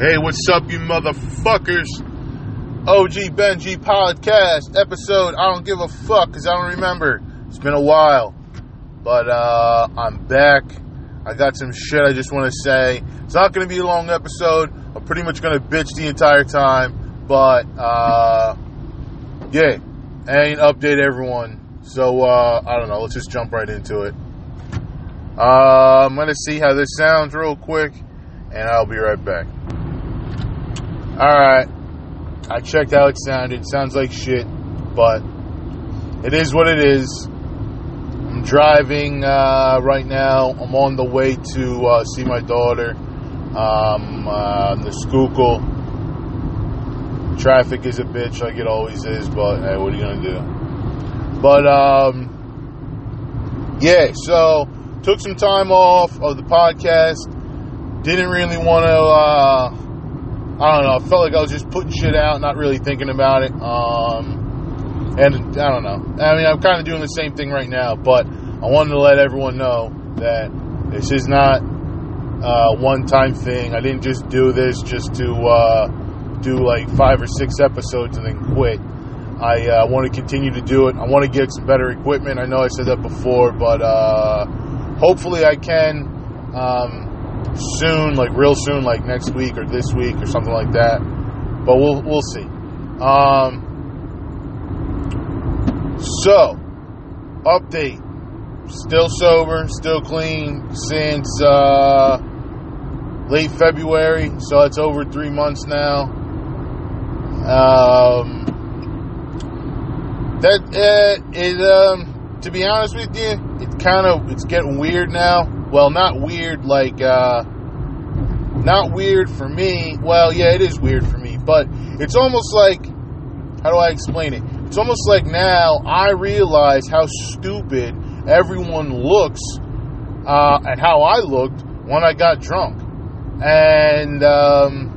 Hey, what's up, you motherfuckers? OG Benji podcast episode. I don't give a fuck because I don't remember. It's been a while, but uh, I'm back. I got some shit I just want to say. It's not going to be a long episode. I'm pretty much going to bitch the entire time, but uh, yeah, and update everyone. So uh, I don't know. Let's just jump right into it. Uh, I'm going to see how this sounds real quick, and I'll be right back. Alright. I checked how it sounded. Sounds like shit, but it is what it is. I'm driving uh, right now. I'm on the way to uh, see my daughter. Um, uh, the Schuylkill. Traffic is a bitch like it always is, but hey, what are you gonna do? But um, yeah. So took some time off of the podcast. Didn't really want to. Uh, I don't know. I felt like I was just putting shit out, not really thinking about it. Um, and I don't know. I mean, I'm kind of doing the same thing right now, but I wanted to let everyone know that this is not a one-time thing. I didn't just do this just to uh, do like five or six episodes and then quit. I uh, want to continue to do it. I want to get some better equipment. I know I said that before, but uh, hopefully I can. Um, soon, like real soon, like next week or this week or something like that. But we'll we'll see. Um, so, update. Still sober, still clean since uh, late February, so it's over three months now. Um, that uh, it um, to be honest with you, it kind of it's getting weird now well, not weird like, uh, not weird for me. Well, yeah, it is weird for me, but it's almost like, how do I explain it? It's almost like now I realize how stupid everyone looks, uh, and how I looked when I got drunk. And, um,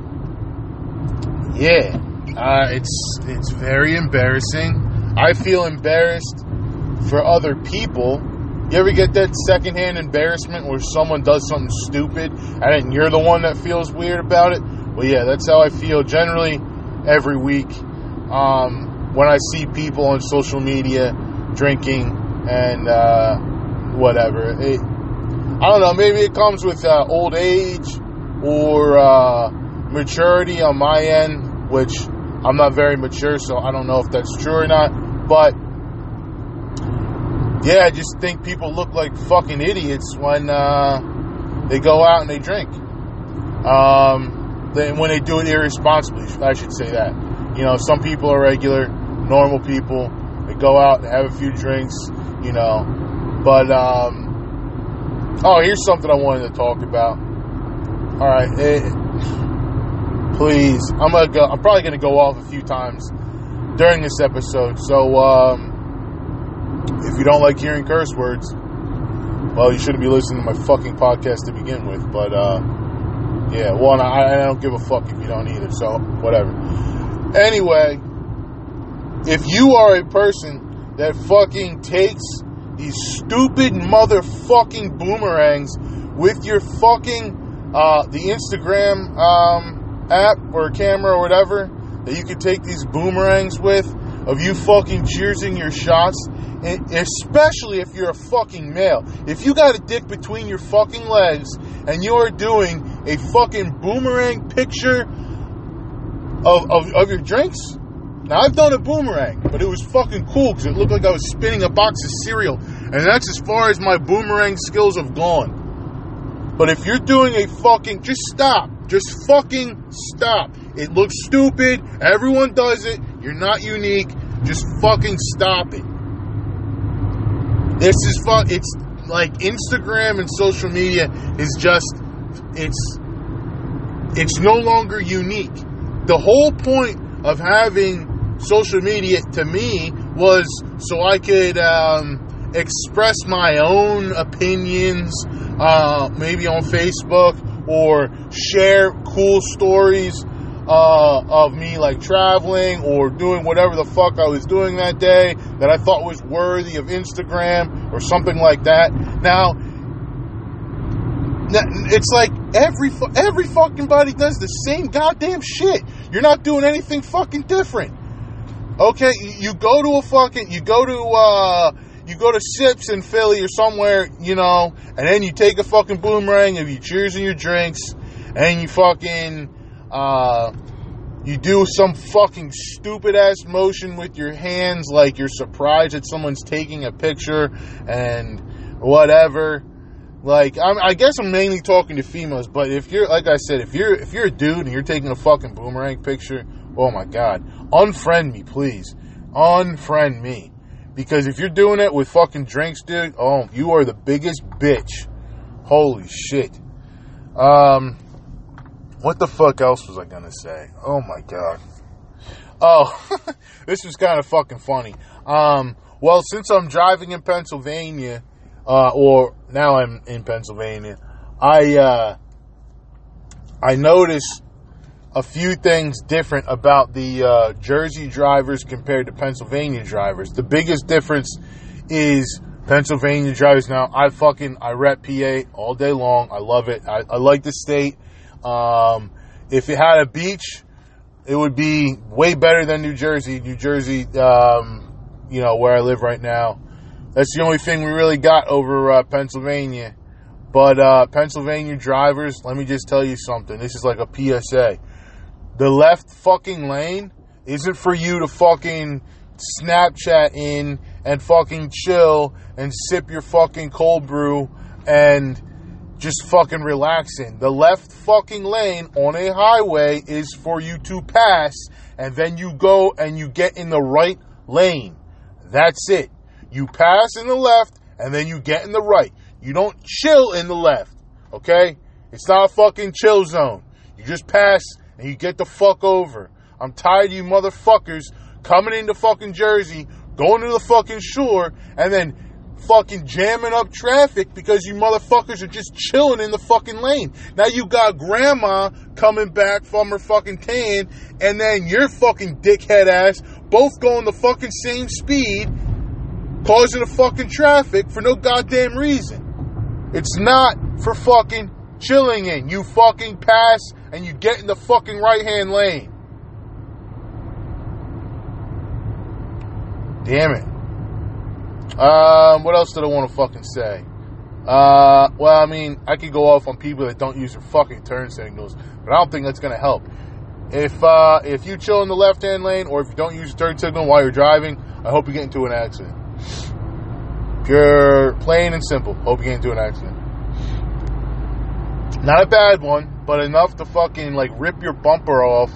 yeah, uh, it's, it's very embarrassing. I feel embarrassed for other people you ever get that secondhand embarrassment where someone does something stupid and then you're the one that feels weird about it? Well, yeah, that's how I feel generally every week um, when I see people on social media drinking and uh, whatever. It, I don't know, maybe it comes with uh, old age or uh, maturity on my end, which I'm not very mature, so I don't know if that's true or not. But yeah, I just think people look like fucking idiots when uh, they go out and they drink. Um, they, when they do it irresponsibly, I should say that. You know, some people are regular, normal people. They go out and have a few drinks, you know. But um, oh, here's something I wanted to talk about. All right, it, please, I'm gonna go. I'm probably gonna go off a few times during this episode, so. Um, if you don't like hearing curse words, well, you shouldn't be listening to my fucking podcast to begin with. But, uh, yeah, well, I, I don't give a fuck if you don't either, so whatever. Anyway, if you are a person that fucking takes these stupid motherfucking boomerangs with your fucking, uh, the Instagram, um, app or camera or whatever that you could take these boomerangs with of you fucking cheersing your shots especially if you're a fucking male. If you got a dick between your fucking legs and you're doing a fucking boomerang picture of, of, of your drinks, now I've done a boomerang, but it was fucking cool because it looked like I was spinning a box of cereal, and that's as far as my boomerang skills have gone. But if you're doing a fucking, just stop. Just fucking stop. It looks stupid. Everyone does it. You're not unique. Just fucking stop it. This is fun. It's like Instagram and social media is just it's it's no longer unique. The whole point of having social media to me was so I could um, express my own opinions, uh, maybe on Facebook, or share cool stories uh, of me like traveling or doing whatever the fuck I was doing that day that I thought was worthy of Instagram or something like that. Now, it's like Every every fucking body does the same goddamn shit. You're not doing anything fucking different. Okay, you you go to a fucking you go to uh you go to Sips in Philly or somewhere, you know, and then you take a fucking boomerang of your cheers and your drinks, and you fucking uh you do some fucking stupid ass motion with your hands like you're surprised that someone's taking a picture and whatever. Like I'm, I guess I'm mainly talking to females, but if you're like I said, if you're if you're a dude and you're taking a fucking boomerang picture, oh my god, unfriend me, please, unfriend me, because if you're doing it with fucking drinks, dude, oh, you are the biggest bitch. Holy shit. Um, what the fuck else was I gonna say? Oh my god. Oh, this was kind of fucking funny. Um, well, since I'm driving in Pennsylvania, uh, or now I'm in Pennsylvania, I uh, I noticed a few things different about the uh, Jersey drivers compared to Pennsylvania drivers. The biggest difference is Pennsylvania drivers. Now, I fucking I rep PA all day long. I love it. I, I like the state. Um, if it had a beach, it would be way better than New Jersey. New Jersey, um, you know, where I live right now. That's the only thing we really got over uh, Pennsylvania. But uh, Pennsylvania drivers, let me just tell you something. This is like a PSA. The left fucking lane isn't for you to fucking Snapchat in and fucking chill and sip your fucking cold brew and just fucking relaxing. The left fucking lane on a highway is for you to pass and then you go and you get in the right lane. That's it. You pass in the left and then you get in the right. You don't chill in the left. Okay? It's not a fucking chill zone. You just pass and you get the fuck over. I'm tired of you motherfuckers coming into fucking Jersey, going to the fucking shore, and then fucking jamming up traffic because you motherfuckers are just chilling in the fucking lane. Now you got grandma coming back from her fucking tan, and then your fucking dickhead ass both going the fucking same speed, causing the fucking traffic for no goddamn reason. It's not for fucking chilling in. You fucking pass and you get in the fucking right hand lane. Damn it. Um, what else did I want to fucking say? Uh, well, I mean, I could go off on people that don't use their fucking turn signals, but I don't think that's gonna help. If uh, if you chill in the left hand lane, or if you don't use your turn signal while you're driving, I hope you get into an accident. Pure, plain and simple. Hope you get into an accident. Not a bad one, but enough to fucking like rip your bumper off,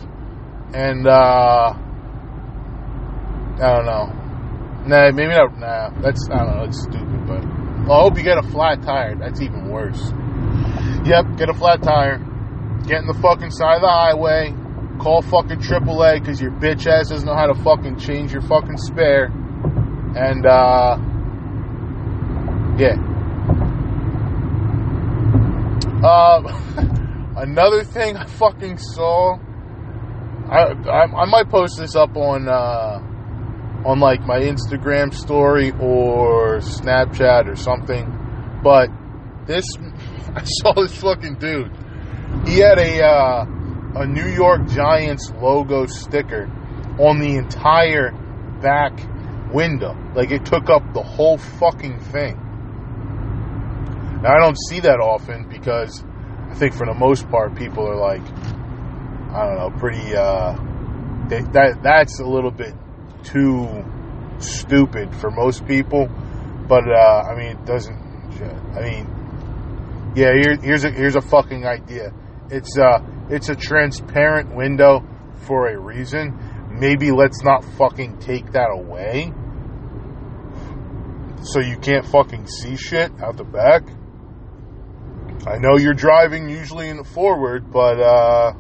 and uh, I don't know. Nah, maybe not. Nah, that's I don't know. It's stupid, but well, I hope you get a flat tire. That's even worse. Yep, get a flat tire. Get in the fucking side of the highway. Call fucking AAA because your bitch ass doesn't know how to fucking change your fucking spare. And uh, yeah. Uh, another thing I fucking saw. I, I I might post this up on. Uh, on like my Instagram story or Snapchat or something. But this, I saw this fucking dude. He had a uh, a New York Giants logo sticker on the entire back window. Like it took up the whole fucking thing. Now I don't see that often because I think for the most part people are like, I don't know, pretty. Uh, they, that that's a little bit too stupid for most people. But uh, I mean, it doesn't. I mean, yeah. Here, here's a here's a fucking idea. It's uh it's a transparent window for a reason. Maybe let's not fucking take that away. So you can't fucking see shit out the back. I know you're driving usually in the forward, but uh,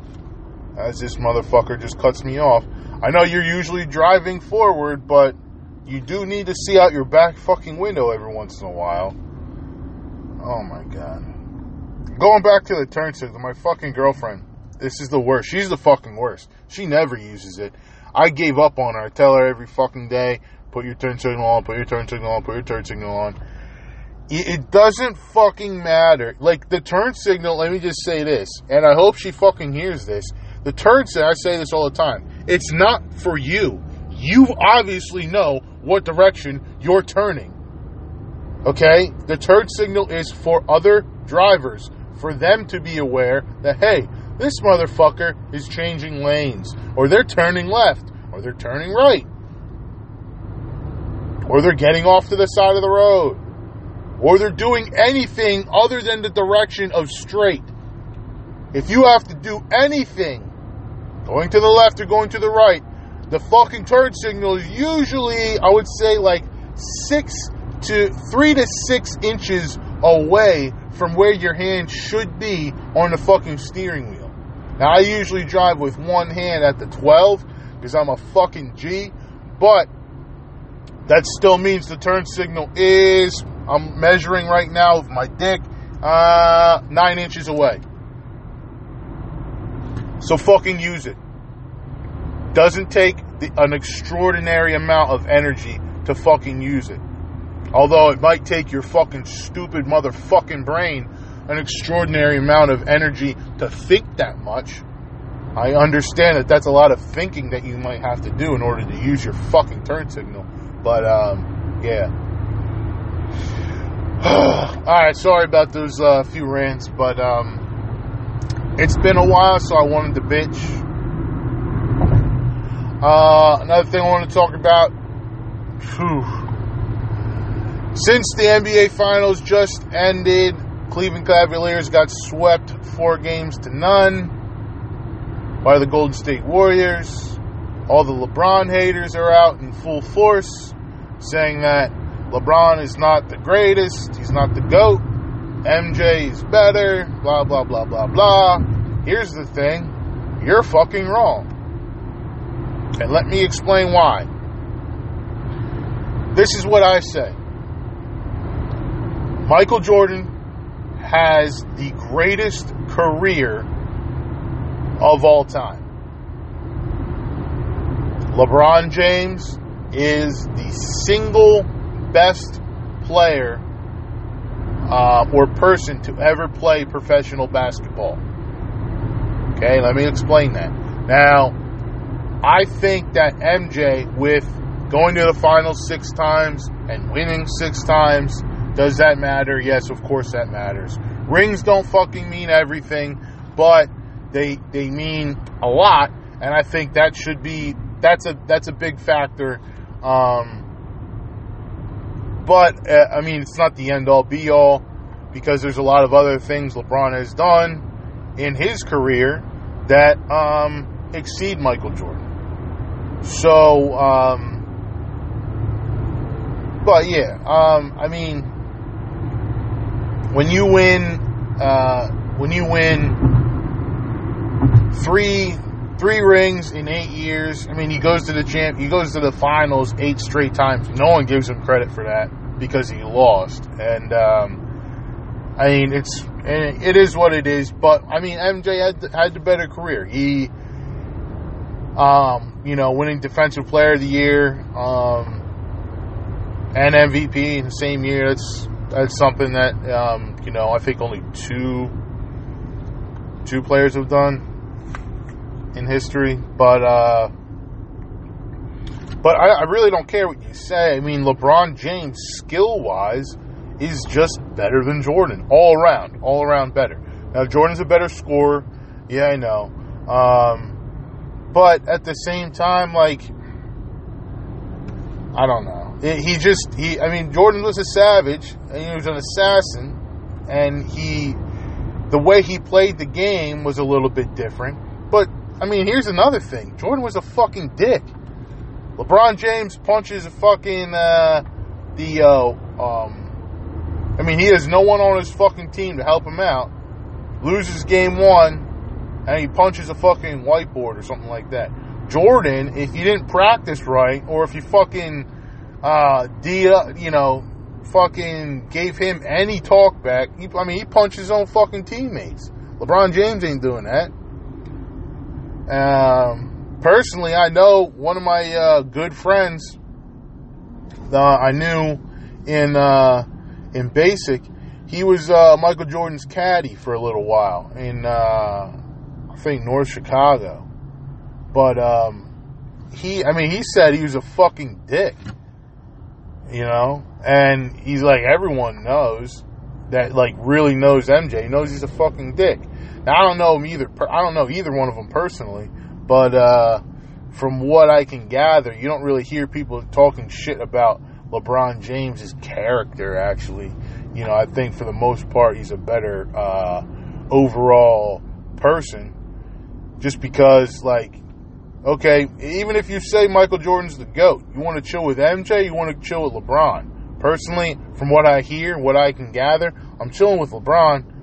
as this motherfucker just cuts me off, I know you're usually driving forward, but you do need to see out your back fucking window every once in a while. Oh my god. Going back to the turn signal, my fucking girlfriend. This is the worst. She's the fucking worst. She never uses it. I gave up on her. I tell her every fucking day, put your turn signal on, put your turn signal on, put your turn signal on. It doesn't fucking matter. Like the turn signal, let me just say this, and I hope she fucking hears this. The turn signal, I say this all the time, it's not for you. You obviously know what direction you're turning. Okay? The turn signal is for other drivers, for them to be aware that, hey, this motherfucker is changing lanes, or they're turning left, or they're turning right, or they're getting off to the side of the road, or they're doing anything other than the direction of straight. If you have to do anything, going to the left or going to the right, the fucking turn signal is usually, I would say, like six to three to six inches away from where your hand should be on the fucking steering wheel. Now, I usually drive with one hand at the 12 because I'm a fucking G, but that still means the turn signal is, I'm measuring right now with my dick, uh, nine inches away. So fucking use it. Doesn't take the, an extraordinary amount of energy to fucking use it. Although it might take your fucking stupid motherfucking brain an extraordinary amount of energy to think that much. I understand that that's a lot of thinking that you might have to do in order to use your fucking turn signal. But, um, yeah. Alright, sorry about those uh, few rants, but, um, it's been a while, so I wanted to bitch. Uh, another thing I want to talk about. Whew. Since the NBA Finals just ended, Cleveland Cavaliers got swept four games to none by the Golden State Warriors. All the LeBron haters are out in full force saying that LeBron is not the greatest, he's not the GOAT, MJ is better, blah, blah, blah, blah, blah. Here's the thing you're fucking wrong. And let me explain why. This is what I say Michael Jordan has the greatest career of all time. LeBron James is the single best player uh, or person to ever play professional basketball. Okay, let me explain that. Now, I think that MJ, with going to the finals six times and winning six times, does that matter? Yes, of course that matters. Rings don't fucking mean everything, but they they mean a lot, and I think that should be that's a that's a big factor. Um, but uh, I mean, it's not the end all be all because there's a lot of other things LeBron has done in his career that um, exceed Michael Jordan. So, um, but yeah, um, I mean when you win, uh, when you win three three rings in eight years. I mean, he goes to the champ, he goes to the finals eight straight times. No one gives him credit for that because he lost. And um, I mean, it's it is what it is. But I mean, MJ had had the better career. He, um, you know, winning Defensive Player of the Year um, and MVP in the same year. That's that's something that um, you know I think only two two players have done in history. But uh, but I, I really don't care what you say. I mean, LeBron James, skill wise, is just better than Jordan all around, all around better. Now Jordan's a better scorer. Yeah, I know. Um, but at the same time, like I don't know he just he I mean Jordan was a savage and he was an assassin and he the way he played the game was a little bit different. But I mean here's another thing. Jordan was a fucking dick. LeBron James punches a fucking uh, the uh, um I mean he has no one on his fucking team to help him out. Loses game 1 and he punches a fucking whiteboard or something like that. Jordan, if you didn't practice right or if you fucking uh, you know, fucking gave him any talk back. He, I mean, he punched his own fucking teammates. LeBron James ain't doing that. Um, personally, I know one of my uh, good friends. Uh, I knew in uh, in basic, he was uh, Michael Jordan's caddy for a little while in uh, I think North Chicago. But um, he, I mean, he said he was a fucking dick, you know, and he's like everyone knows that like really knows MJ knows he's a fucking dick. Now I don't know him either. I don't know either one of them personally, but uh, from what I can gather, you don't really hear people talking shit about LeBron James's character. Actually, you know, I think for the most part he's a better uh, overall person. Just because, like, okay, even if you say Michael Jordan's the goat, you want to chill with MJ, you want to chill with LeBron. Personally, from what I hear, what I can gather, I'm chilling with LeBron.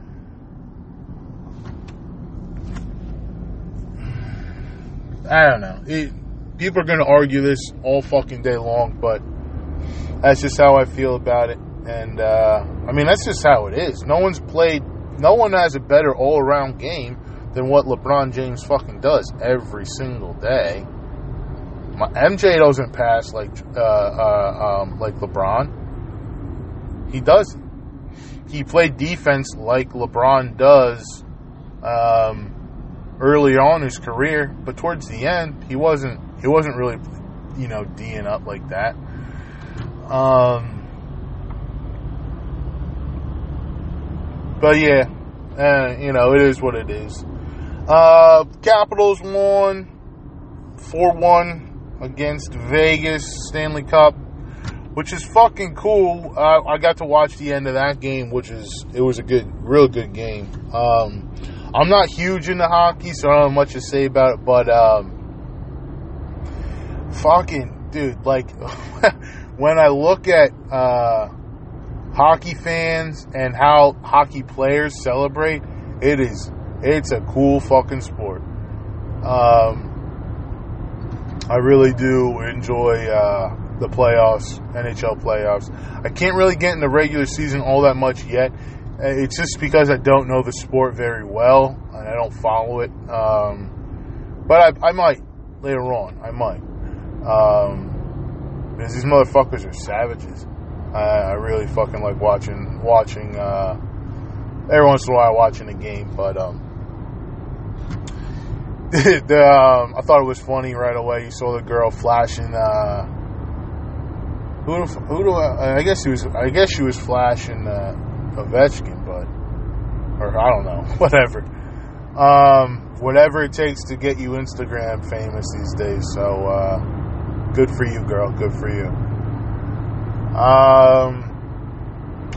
I don't know. It, people are going to argue this all fucking day long, but that's just how I feel about it. And uh, I mean, that's just how it is. No one's played. No one has a better all-around game than what LeBron James fucking does every single day. My, MJ doesn't pass like uh, uh, um, like LeBron. He doesn't. He played defense like LeBron does um, early on his career, but towards the end, he wasn't. He wasn't really, you know, d'ing up like that. Um, but yeah, uh, you know, it is what it is. Uh, Capitals won 4 1 against Vegas Stanley Cup, which is fucking cool. Uh, I got to watch the end of that game, which is, it was a good, real good game. Um, I'm not huge into hockey, so I don't have much to say about it, but, um, fucking, dude, like, when I look at, uh, hockey fans and how hockey players celebrate, it is it's a cool fucking sport. Um, I really do enjoy uh, the playoffs, NHL playoffs. I can't really get in the regular season all that much yet. Uh, it's just because I don't know the sport very well and I don't follow it. Um, but I, I, might later on. I might. Um, because these motherfuckers are savages. I, I really fucking like watching watching. Uh, every once in a while, watching a game, but um, the, um, I thought it was funny right away. You saw the girl flashing. Uh, who, who do I, I guess he was? I guess she was flashing uh, Ovechkin, but or I don't know, whatever. Um, whatever it takes to get you Instagram famous these days. So uh, good for you, girl. Good for you. Um,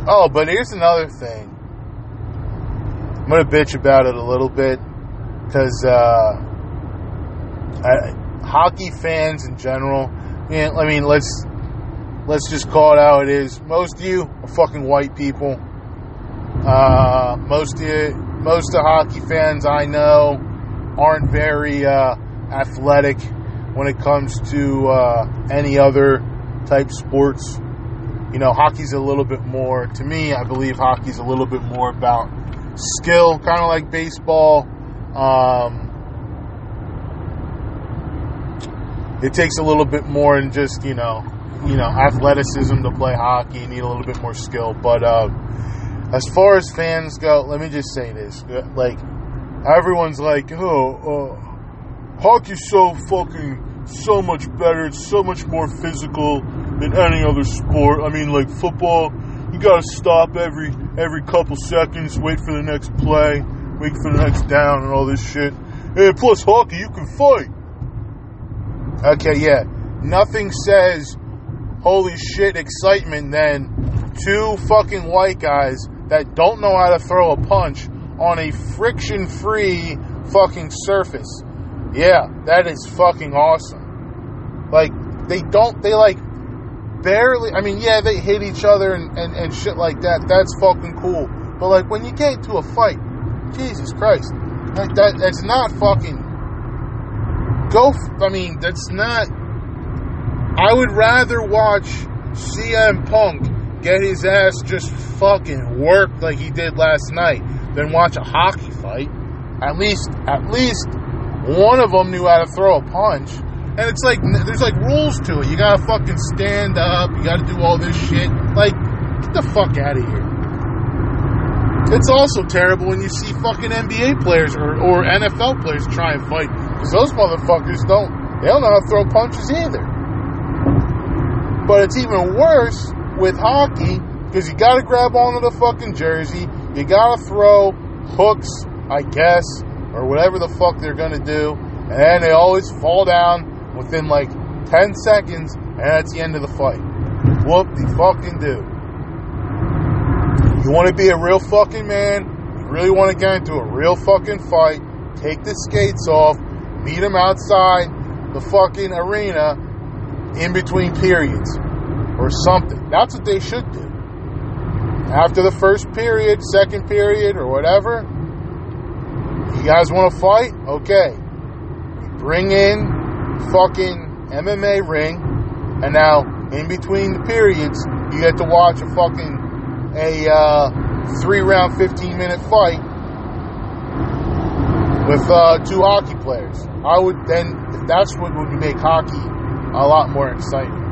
oh, but here's another thing. I'm gonna bitch about it a little bit because uh, hockey fans in general. Yeah, I mean, let's let's just call it how it is. Most of you are fucking white people. Uh, most of most of hockey fans I know aren't very uh, athletic when it comes to uh, any other type sports. You know, hockey's a little bit more. To me, I believe hockey's a little bit more about skill, kind of like baseball. Um, it takes a little bit more than just you know, you know, athleticism to play hockey. You need a little bit more skill. But uh, as far as fans go, let me just say this: like everyone's like, oh, uh, hockey's so fucking so much better. It's so much more physical than any other sport. I mean, like football, you gotta stop every every couple seconds, wait for the next play, wait for the next down, and all this shit. And plus, hockey, you can fight. Okay, yeah. Nothing says holy shit excitement than two fucking white guys that don't know how to throw a punch on a friction free fucking surface. Yeah, that is fucking awesome. Like, they don't, they like barely, I mean, yeah, they hit each other and, and, and shit like that. That's fucking cool. But like, when you get into a fight, Jesus Christ, like that, that's not fucking, go, I mean, that's not, I would rather watch CM Punk get his ass just fucking worked like he did last night than watch a hockey fight. At least, at least one of them knew how to throw a punch. And it's like, there's like rules to it. You gotta fucking stand up. You gotta do all this shit. Like, Get the fuck out of here. It's also terrible when you see fucking NBA players or, or NFL players try and fight because those motherfuckers don't they don't know how to throw punches either. But it's even worse with hockey because you got to grab onto the fucking jersey, you got to throw hooks, I guess, or whatever the fuck they're gonna do, and they always fall down within like 10 seconds, and that's the end of the fight. Whoop the fucking do. You want to be a real fucking man, you really want to get into a real fucking fight, take the skates off, meet them outside the fucking arena in between periods or something. That's what they should do. After the first period, second period, or whatever, you guys want to fight? Okay. Bring in fucking MMA ring, and now in between the periods, you get to watch a fucking a uh, three round, 15 minute fight with uh, two hockey players. I would then, if that's what would make hockey a lot more exciting.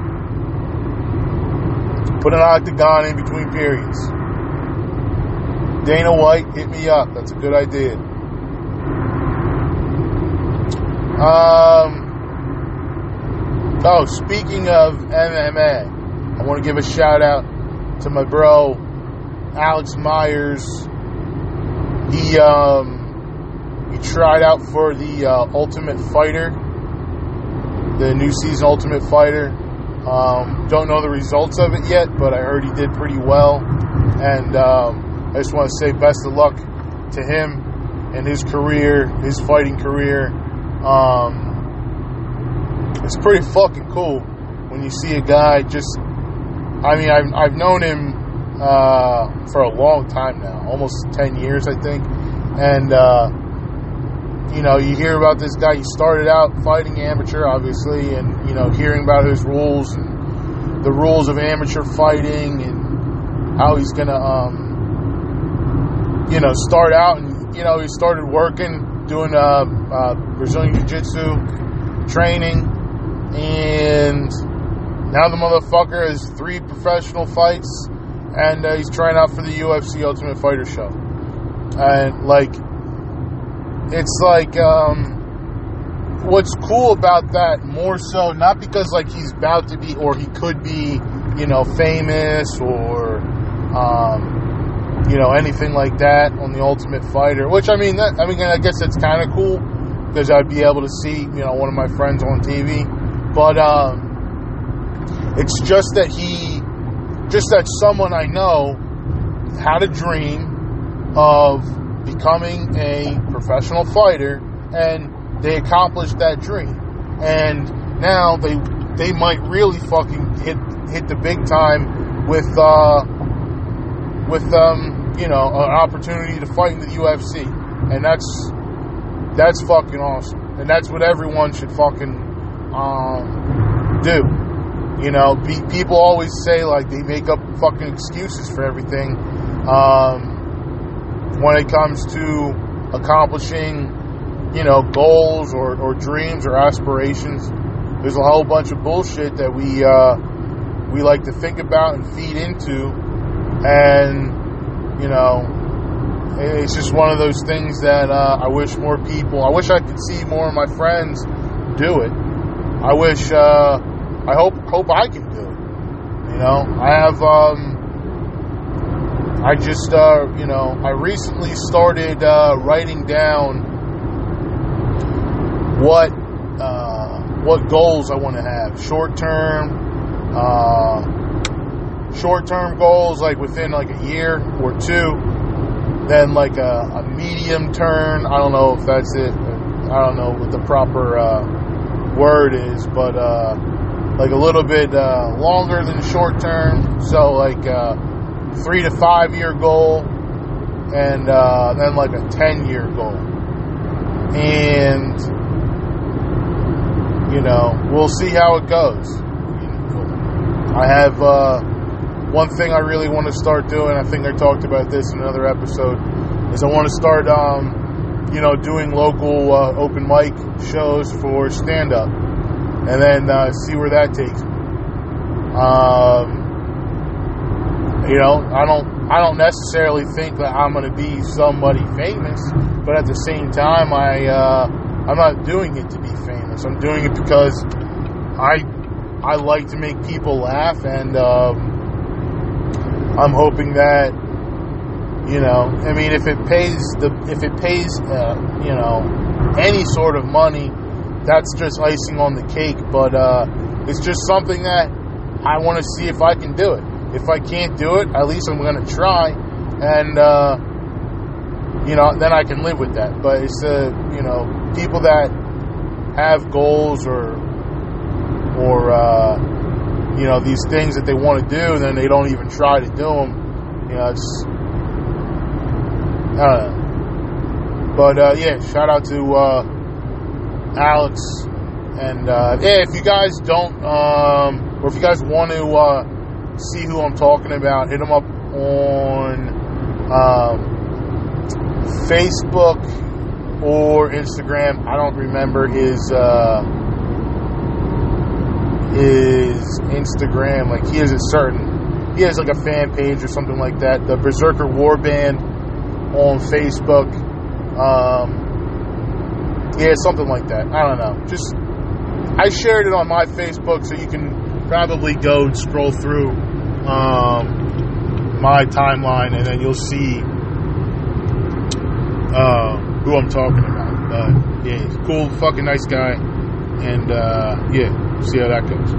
Put an octagon in between periods. Dana White, hit me up. That's a good idea. Um. Oh, speaking of MMA, I want to give a shout out to my bro Alex Myers. He um he tried out for the uh, Ultimate Fighter, the new season Ultimate Fighter. Um, don't know the results of it yet, but I heard he did pretty well, and um, I just want to say best of luck to him and his career, his fighting career. Um, it's pretty fucking cool when you see a guy just. I mean, I've I've known him uh, for a long time now, almost ten years, I think, and uh, you know, you hear about this guy. He started out fighting amateur, obviously, and you know, hearing about his rules and the rules of amateur fighting and how he's gonna, um, you know, start out and you know, he started working doing uh, uh, Brazilian Jiu Jitsu training, and now the motherfucker has three professional fights, and uh, he's trying out for the UFC Ultimate Fighter show, and like it's like um, what's cool about that more so not because like he's about to be or he could be you know famous or um, you know anything like that on the ultimate fighter which i mean that i mean i guess that's kind of cool because i'd be able to see you know one of my friends on tv but um, it's just that he just that someone i know had a dream of becoming a professional fighter and they accomplished that dream. And now they they might really fucking hit hit the big time with uh with um you know an opportunity to fight in the UFC and that's that's fucking awesome. And that's what everyone should fucking um do. You know be, people always say like they make up fucking excuses for everything. Um when it comes to accomplishing, you know, goals or, or dreams or aspirations. There's a whole bunch of bullshit that we uh, we like to think about and feed into, and you know, it's just one of those things that uh, I wish more people. I wish I could see more of my friends do it. I wish. Uh, I hope hope I can do it. You know, I have. Um, I just, uh, you know, I recently started uh, writing down what uh, what goals I want to have, short term, uh, short term goals like within like a year or two, then like a, a medium term. I don't know if that's it. I don't know what the proper uh, word is, but uh, like a little bit longer than short term. So like three to five year goal and uh, then like a 10 year goal. And, you know, we'll see how it goes. I have uh, one thing I really want to start doing. I think I talked about this in another episode. Is I want to start, um, you know, doing local uh, open mic shows for stand up, and then uh, see where that takes me. Um, You know, I don't I don't necessarily think that I'm going to be somebody famous, but at the same time, I uh, I'm not doing it to be famous. I'm doing it because I I like to make people laugh, and um, I'm hoping that you know. I mean, if it pays the if it pays uh, you know any sort of money, that's just icing on the cake. But uh, it's just something that I want to see if I can do it. If I can't do it, at least I'm going to try, and uh, you know, then I can live with that. But it's the you know people that have goals or or uh, you know these things that they want to do, and then they don't even try to do them. You know, it's I. But uh, yeah, shout out to uh, Alex, and uh, yeah, if you guys don't, um, or if you guys want to uh, see who I'm talking about, hit him up on um, Facebook or Instagram. I don't remember his uh, his Instagram. Like he has a certain, he has like a fan page or something like that. The Berserker Warband on Facebook. Um, yeah, something like that. I don't know. Just I shared it on my Facebook, so you can probably go and scroll through um, my timeline, and then you'll see uh, who I'm talking about. But yeah, he's cool, fucking nice guy, and uh, yeah, see how that goes.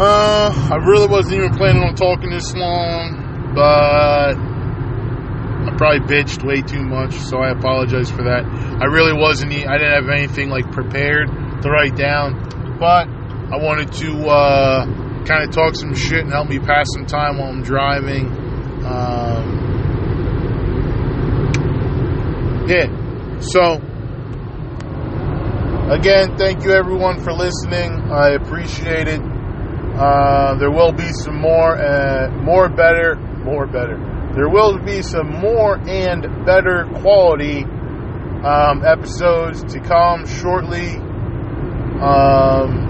Uh, I really wasn't even planning on talking this long, but I probably bitched way too much, so I apologize for that. I really wasn't. I didn't have anything like prepared to write down, but I wanted to uh, kind of talk some shit and help me pass some time while I'm driving. Um, yeah. So again, thank you everyone for listening. I appreciate it. Uh, there will be some more, uh, more better, more better there will be some more and better quality um, episodes to come shortly. Um,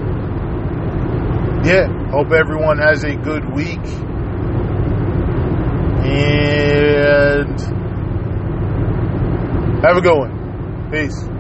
yeah, hope everyone has a good week. And have a good one. Peace.